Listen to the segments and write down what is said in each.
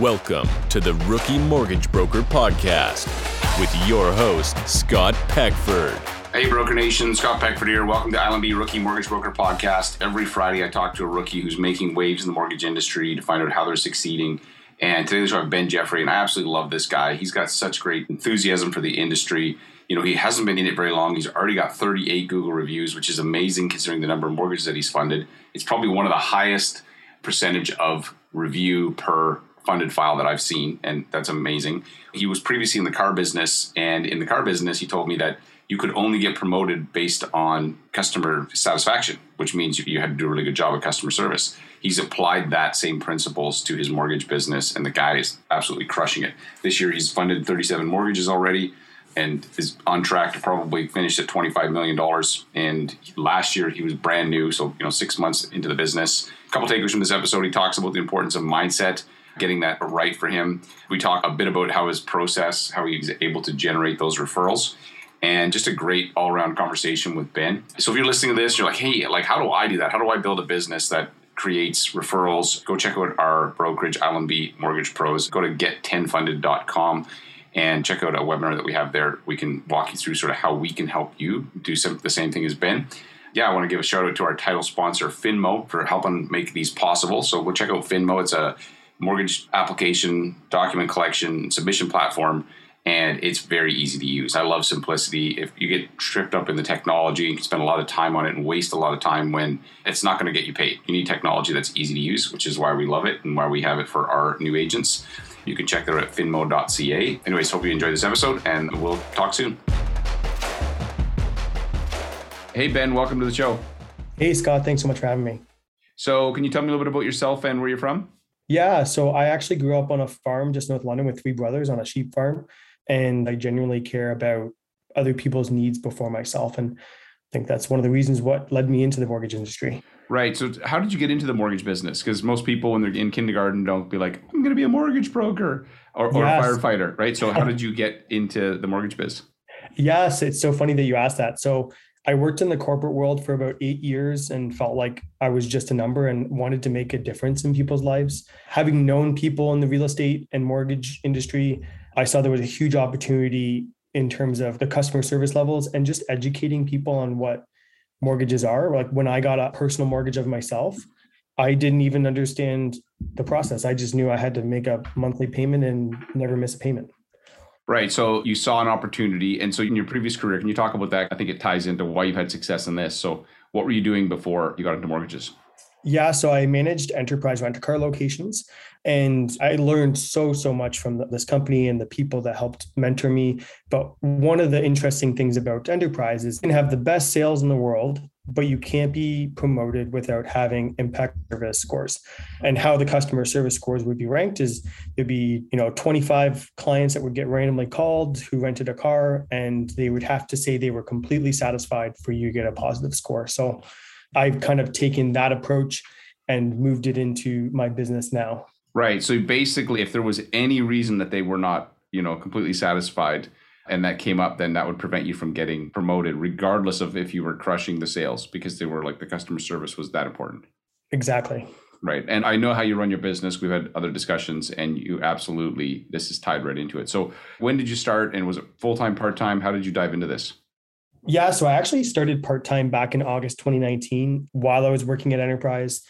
Welcome to the Rookie Mortgage Broker Podcast with your host, Scott Peckford. Hey, Broker Nation, Scott Peckford here. Welcome to ILMB Rookie Mortgage Broker Podcast. Every Friday, I talk to a rookie who's making waves in the mortgage industry to find out how they're succeeding. And today, we have Ben Jeffrey, and I absolutely love this guy. He's got such great enthusiasm for the industry. You know, he hasn't been in it very long. He's already got 38 Google reviews, which is amazing considering the number of mortgages that he's funded. It's probably one of the highest percentage of review per funded file that I've seen, and that's amazing. He was previously in the car business, and in the car business, he told me that you could only get promoted based on customer satisfaction, which means you had to do a really good job of customer service. He's applied that same principles to his mortgage business, and the guy is absolutely crushing it. This year, he's funded 37 mortgages already and is on track to probably finish at $25 million. And last year, he was brand new, so you know, six months into the business. A couple takers from this episode, he talks about the importance of mindset getting that right for him. We talk a bit about how his process, how he's able to generate those referrals and just a great all-around conversation with Ben. So if you're listening to this, you're like, hey, like how do I do that? How do I build a business that creates referrals? Go check out our brokerage, ILMB Mortgage Pros. Go to get10funded.com and check out a webinar that we have there. We can walk you through sort of how we can help you do some, the same thing as Ben. Yeah, I want to give a shout out to our title sponsor, Finmo, for helping make these possible. So go check out Finmo. It's a mortgage application, document collection, submission platform and it's very easy to use. I love simplicity. If you get tripped up in the technology, you can spend a lot of time on it and waste a lot of time when it's not going to get you paid. You need technology that's easy to use, which is why we love it and why we have it for our new agents. You can check that out at finmo.ca. Anyways, hope you enjoyed this episode and we'll talk soon. Hey, Ben, welcome to the show. Hey, Scott, thanks so much for having me. So, can you tell me a little bit about yourself and where you're from? Yeah, so I actually grew up on a farm just north London with three brothers on a sheep farm and I genuinely care about other people's needs before myself. And I think that's one of the reasons what led me into the mortgage industry. Right. So, how did you get into the mortgage business? Because most people, when they're in kindergarten, don't be like, "I'm going to be a mortgage broker or, or yes. a firefighter." Right. So, how did you get into the mortgage biz? Yes, it's so funny that you asked that. So, I worked in the corporate world for about eight years and felt like I was just a number and wanted to make a difference in people's lives. Having known people in the real estate and mortgage industry, I saw there was a huge opportunity in terms of the customer service levels and just educating people on what mortgages are. Like when I got a personal mortgage of myself, I didn't even understand the process. I just knew I had to make a monthly payment and never miss a payment. Right. So you saw an opportunity. And so in your previous career, can you talk about that? I think it ties into why you've had success in this. So what were you doing before you got into mortgages? Yeah, so I managed enterprise rent car locations and I learned so, so much from this company and the people that helped mentor me. But one of the interesting things about enterprise is you can have the best sales in the world, but you can't be promoted without having impact service scores. And how the customer service scores would be ranked is there'd be, you know, 25 clients that would get randomly called who rented a car and they would have to say they were completely satisfied for you to get a positive score. So I've kind of taken that approach and moved it into my business now. Right. So basically, if there was any reason that they were not, you know, completely satisfied and that came up, then that would prevent you from getting promoted, regardless of if you were crushing the sales because they were like the customer service was that important. Exactly. Right. And I know how you run your business. We've had other discussions and you absolutely, this is tied right into it. So when did you start and was it full time, part time? How did you dive into this? Yeah, so I actually started part time back in August 2019 while I was working at Enterprise.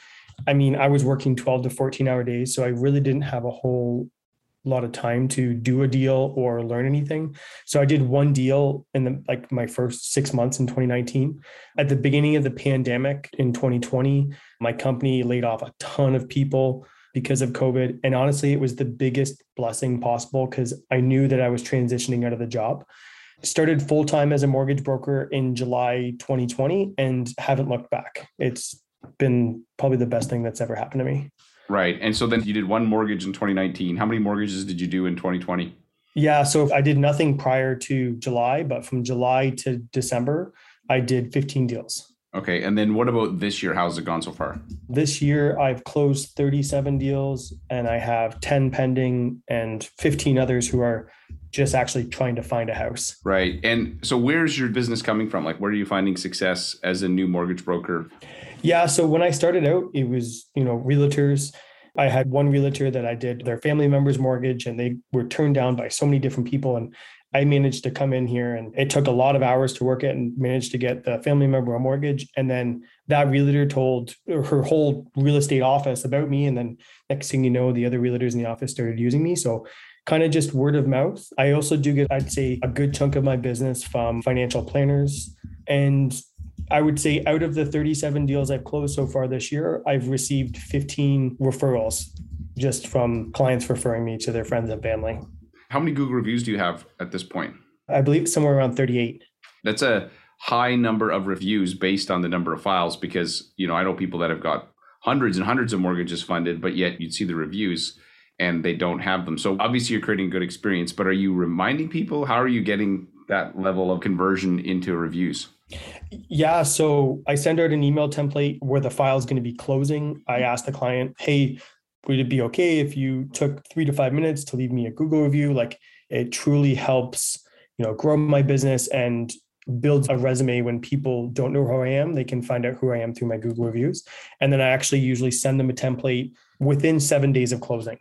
I mean, I was working 12 to 14 hour days, so I really didn't have a whole lot of time to do a deal or learn anything. So I did one deal in the like my first 6 months in 2019. At the beginning of the pandemic in 2020, my company laid off a ton of people because of COVID, and honestly, it was the biggest blessing possible cuz I knew that I was transitioning out of the job started full time as a mortgage broker in July 2020 and haven't looked back. It's been probably the best thing that's ever happened to me. Right. And so then you did one mortgage in 2019. How many mortgages did you do in 2020? Yeah. So I did nothing prior to July, but from July to December, I did 15 deals. Okay. And then what about this year? How's it gone so far? This year, I've closed 37 deals and I have 10 pending and 15 others who are just actually trying to find a house. Right. And so where's your business coming from? Like where are you finding success as a new mortgage broker? Yeah, so when I started out, it was, you know, realtors I had one realtor that I did their family member's mortgage and they were turned down by so many different people. And I managed to come in here and it took a lot of hours to work it and managed to get the family member a mortgage. And then that realtor told her whole real estate office about me. And then next thing you know, the other realtors in the office started using me. So kind of just word of mouth. I also do get, I'd say, a good chunk of my business from financial planners. And I would say out of the 37 deals I've closed so far this year, I've received 15 referrals just from clients referring me to their friends and family. How many Google reviews do you have at this point? I believe somewhere around 38. That's a high number of reviews based on the number of files because, you know, I know people that have got hundreds and hundreds of mortgages funded, but yet you'd see the reviews and they don't have them. So obviously you're creating a good experience, but are you reminding people? How are you getting that level of conversion into reviews? Yeah, so I send out an email template where the file is going to be closing. I ask the client, hey, would it be okay if you took three to five minutes to leave me a Google review? Like it truly helps, you know, grow my business and builds a resume when people don't know who I am. They can find out who I am through my Google reviews. And then I actually usually send them a template within seven days of closing.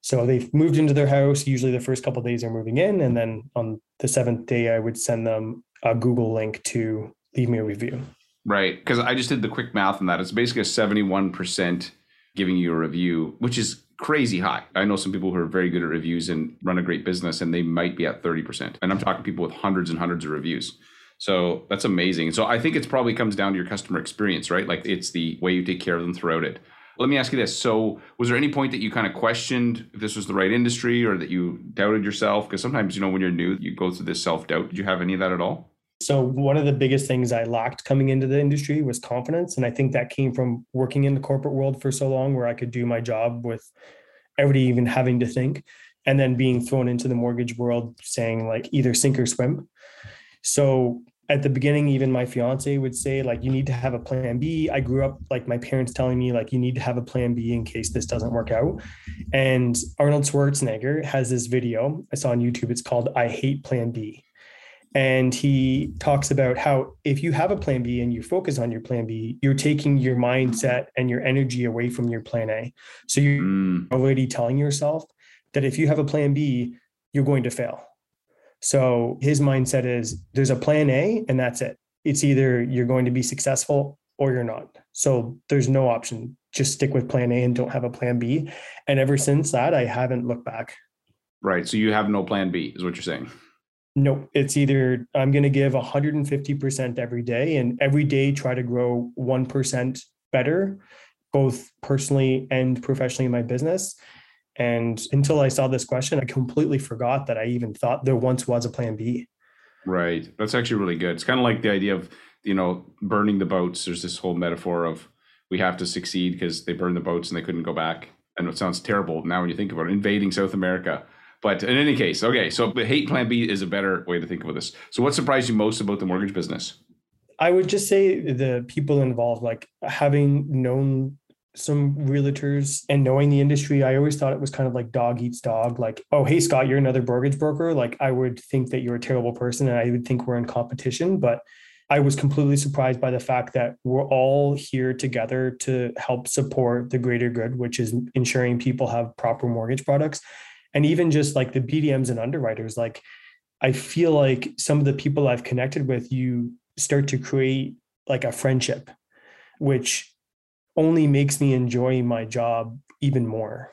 So they've moved into their house. Usually the first couple days they're moving in. And then on the seventh day, I would send them a Google link to leave me a review. Right. Because I just did the quick math on that. It's basically a 71% giving you a review, which is crazy high. I know some people who are very good at reviews and run a great business and they might be at 30%. And I'm talking people with hundreds and hundreds of reviews. So that's amazing. So I think it's probably comes down to your customer experience, right? Like it's the way you take care of them throughout it. Let me ask you this. So was there any point that you kind of questioned if this was the right industry or that you doubted yourself? Because sometimes, you know, when you're new, you go through this self-doubt. Did you have any of that at all? So one of the biggest things I lacked coming into the industry was confidence. And I think that came from working in the corporate world for so long where I could do my job with everybody even having to think. And then being thrown into the mortgage world saying like either sink or swim. So at the beginning, even my fiance would say, like, you need to have a plan B. I grew up like my parents telling me, like, you need to have a plan B in case this doesn't work out. And Arnold Schwarzenegger has this video I saw on YouTube. It's called I Hate Plan B and he talks about how if you have a plan B and you focus on your plan B, you're taking your mindset and your energy away from your plan A. So you're mm. already telling yourself that if you have a plan B, you're going to fail. So his mindset is there's a plan A and that's it. It's either you're going to be successful or you're not. So there's no option. Just stick with plan A and don't have a plan B. And ever since that, I haven't looked back. Right. So you have no plan B, is what you're saying. Nope. It's either I'm going to give 150% every day and every day try to grow 1% better, both personally and professionally in my business. And until I saw this question, I completely forgot that I even thought there once was a plan B. Right. That's actually really good. It's kind of like the idea of, you know, burning the boats. There's this whole metaphor of we have to succeed because they burned the boats and they couldn't go back. And it sounds terrible now when you think about it, invading South America but in any case, okay, so the hate plan B is a better way to think of this. So what surprised you most about the mortgage business? I would just say the people involved, like having known some realtors and knowing the industry, I always thought it was kind of like dog eats dog. Like, oh, hey, Scott, you're another mortgage broker. Like, I would think that you're a terrible person and I would think we're in competition. But I was completely surprised by the fact that we're all here together to help support the greater good, which is ensuring people have proper mortgage products and even just like the BDMs and underwriters, like I feel like some of the people I've connected with, you start to create like a friendship, which only makes me enjoy my job even more.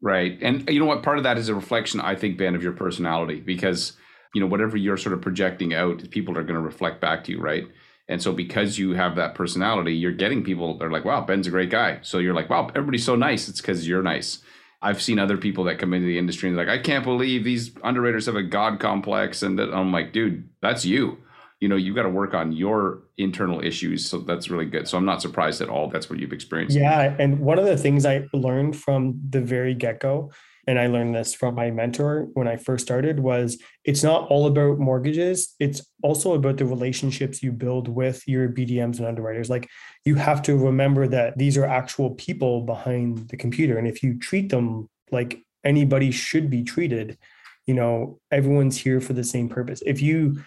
Right. And uh, you know what? Part of that is a reflection, I think, Ben, of your personality because, you know, whatever you're sort of projecting out, people are going to reflect back to you, right? And so because you have that personality, you're getting people, they're like, wow, Ben's a great guy. So you're like, wow, everybody's so nice. It's because you're nice. I've seen other people that come into the industry and like, I can't believe these underwriters have a God complex. And that I'm like, dude, that's you. You know, you've got to work on your internal issues. So that's really good. So I'm not surprised at all. That's what you've experienced. Yeah. And one of the things I learned from the very get go and I learned this from my mentor when I first started was it's not all about mortgages. It's also about the relationships you build with your BDMs and underwriters. Like you have to remember that these are actual people behind the computer. And if you treat them like anybody should be treated, you know, everyone's here for the same purpose. If you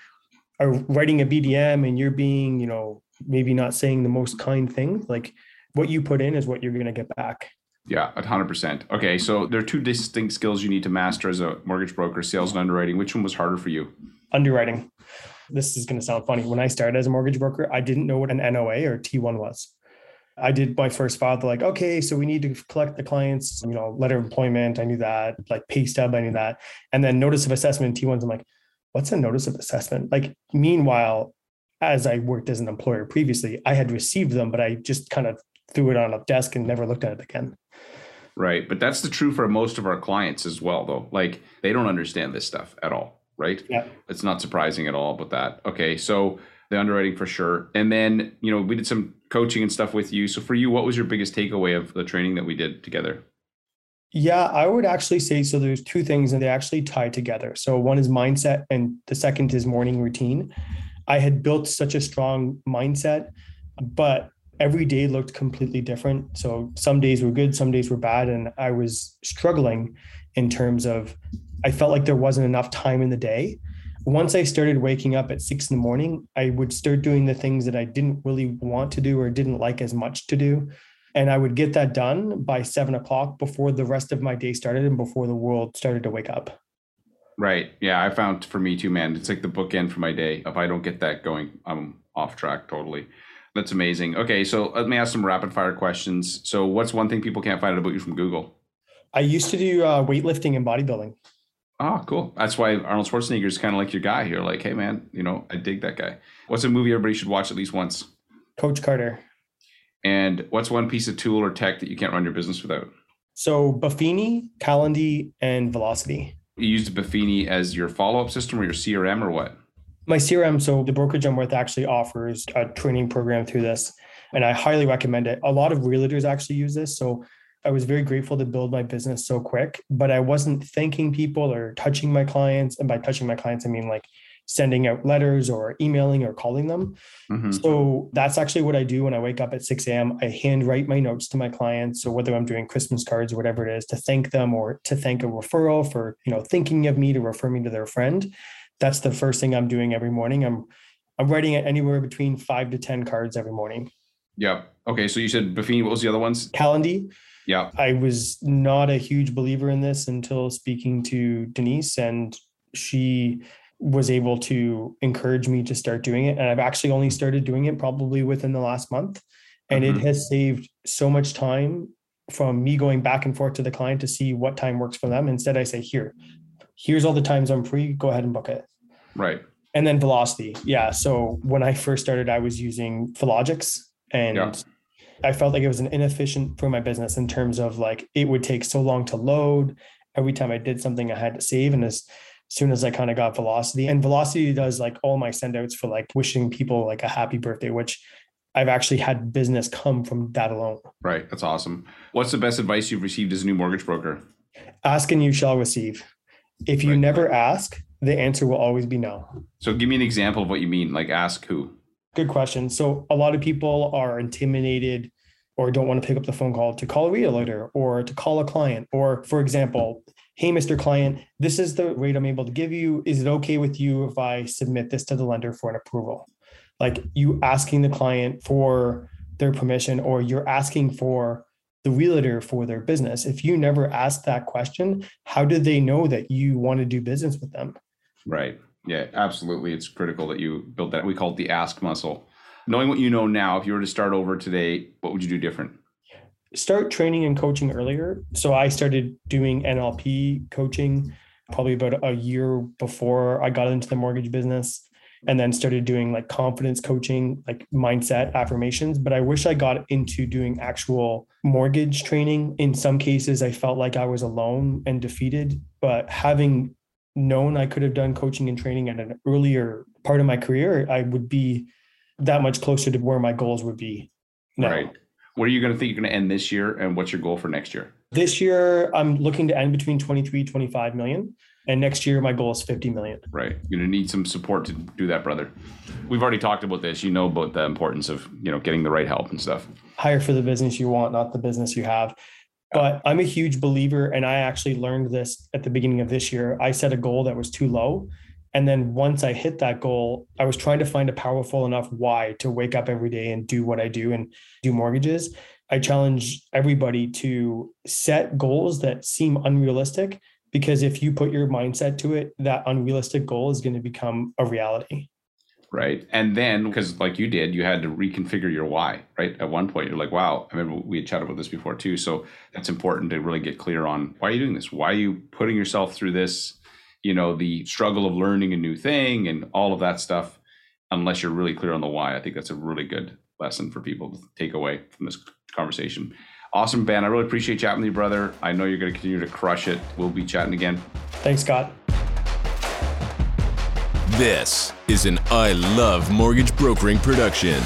are writing a BDM and you're being, you know, maybe not saying the most kind thing, like what you put in is what you're going to get back. Yeah, a hundred percent. Okay, so there are two distinct skills you need to master as a mortgage broker: sales and underwriting. Which one was harder for you? Underwriting. This is going to sound funny. When I started as a mortgage broker, I didn't know what an NOA or T1 was. I did my first file. Like, okay, so we need to collect the client's, you know, letter of employment. I knew that, like pay stub, I knew that. And then notice of assessment T1s. I'm like, what's a notice of assessment? Like, meanwhile, as I worked as an employer previously, I had received them, but I just kind of threw it on a desk and never looked at it again. Right. But that's the true for most of our clients as well, though. Like they don't understand this stuff at all. Right. Yeah. It's not surprising at all about that. Okay. So the underwriting for sure. And then, you know, we did some coaching and stuff with you. So for you, what was your biggest takeaway of the training that we did together? Yeah, I would actually say so. There's two things and they actually tie together. So one is mindset and the second is morning routine. I had built such a strong mindset, but every day looked completely different. So some days were good, some days were bad. And I was struggling in terms of, I felt like there wasn't enough time in the day. Once I started waking up at six in the morning, I would start doing the things that I didn't really want to do or didn't like as much to do. And I would get that done by seven o'clock before the rest of my day started and before the world started to wake up. Right. Yeah. I found for me too, man, it's like the bookend for my day. If I don't get that going, I'm off track totally. That's amazing. Okay, so let me ask some rapid fire questions. So, what's one thing people can't find out about you from Google? I used to do uh, weightlifting and bodybuilding. Oh, cool. That's why Arnold Schwarzenegger is kind of like your guy. You're like, hey, man, you know, I dig that guy. What's a movie everybody should watch at least once? Coach Carter. And what's one piece of tool or tech that you can't run your business without? So, Buffini, Calendly, and Velocity. You used Buffini as your follow up system or your CRM or what? My CRM, so the brokerage I'm with actually offers a training program through this, and I highly recommend it. A lot of realtors actually use this. So I was very grateful to build my business so quick, but I wasn't thanking people or touching my clients. And by touching my clients, I mean like sending out letters or emailing or calling them. Mm-hmm. So that's actually what I do when I wake up at 6 a.m. I handwrite my notes to my clients. So whether I'm doing Christmas cards or whatever it is to thank them or to thank a referral for, you know, thinking of me to refer me to their friend that's the first thing I'm doing every morning. I'm I'm writing it anywhere between five to ten cards every morning. Yeah. Okay. So you said Buffini. What was the other ones? Calendly. Yeah. I was not a huge believer in this until speaking to Denise, and she was able to encourage me to start doing it. And I've actually only started doing it probably within the last month. And mm-hmm. it has saved so much time from me going back and forth to the client to see what time works for them. Instead, I say, here, here's all the times I'm free. Go ahead and book it. Right. And then velocity. Yeah. So when I first started, I was using Filogix and yeah. I felt like it was an inefficient for my business in terms of like it would take so long to load. Every time I did something, I had to save. And as soon as I kind of got velocity and velocity does like all my send outs for like wishing people like a happy birthday, which I've actually had business come from that alone. Right. That's awesome. What's the best advice you've received as a new mortgage broker? Ask and you shall receive. If you right. never ask, the answer will always be no. So give me an example of what you mean, like ask who. Good question. So a lot of people are intimidated or don't want to pick up the phone call to call a realtor or to call a client. Or for example, hey, Mr. Client, this is the rate I'm able to give you. Is it okay with you if I submit this to the lender for an approval? Like you asking the client for their permission or you're asking for the realtor for their business. If you never ask that question, how do they know that you want to do business with them? Right. Yeah, absolutely. It's critical that you build that. We call it the ask muscle. Knowing what you know now, if you were to start over today, what would you do different? Start training and coaching earlier. So I started doing NLP coaching probably about a year before I got into the mortgage business and then started doing like confidence coaching, like mindset affirmations. But I wish I got into doing actual mortgage training. In some cases, I felt like I was alone and defeated. But having known I could have done coaching and training at an earlier part of my career, I would be that much closer to where my goals would be. Now. Right. What are you going to think you're going to end this year and what's your goal for next year? This year, I'm looking to end between 23, 25 million. And next year, my goal is 50 million. Right. You're going to need some support to do that, brother. We've already talked about this. You know about the importance of, you know, getting the right help and stuff. Hire for the business you want, not the business you have. But I'm a huge believer, and I actually learned this at the beginning of this year. I set a goal that was too low. And then once I hit that goal, I was trying to find a powerful enough why to wake up every day and do what I do and do mortgages. I challenge everybody to set goals that seem unrealistic because if you put your mindset to it, that unrealistic goal is going to become a reality. Right. And then, because like you did, you had to reconfigure your why, right? At one point, you're like, wow, I remember we had chatted about this before too. So that's important to really get clear on why are you doing this? Why are you putting yourself through this? You know, the struggle of learning a new thing and all of that stuff, unless you're really clear on the why. I think that's a really good lesson for people to take away from this conversation. Awesome, Ben. I really appreciate chatting with you, brother. I know you're going to continue to crush it. We'll be chatting again. Thanks, Scott. This is an I Love Mortgage Brokering production.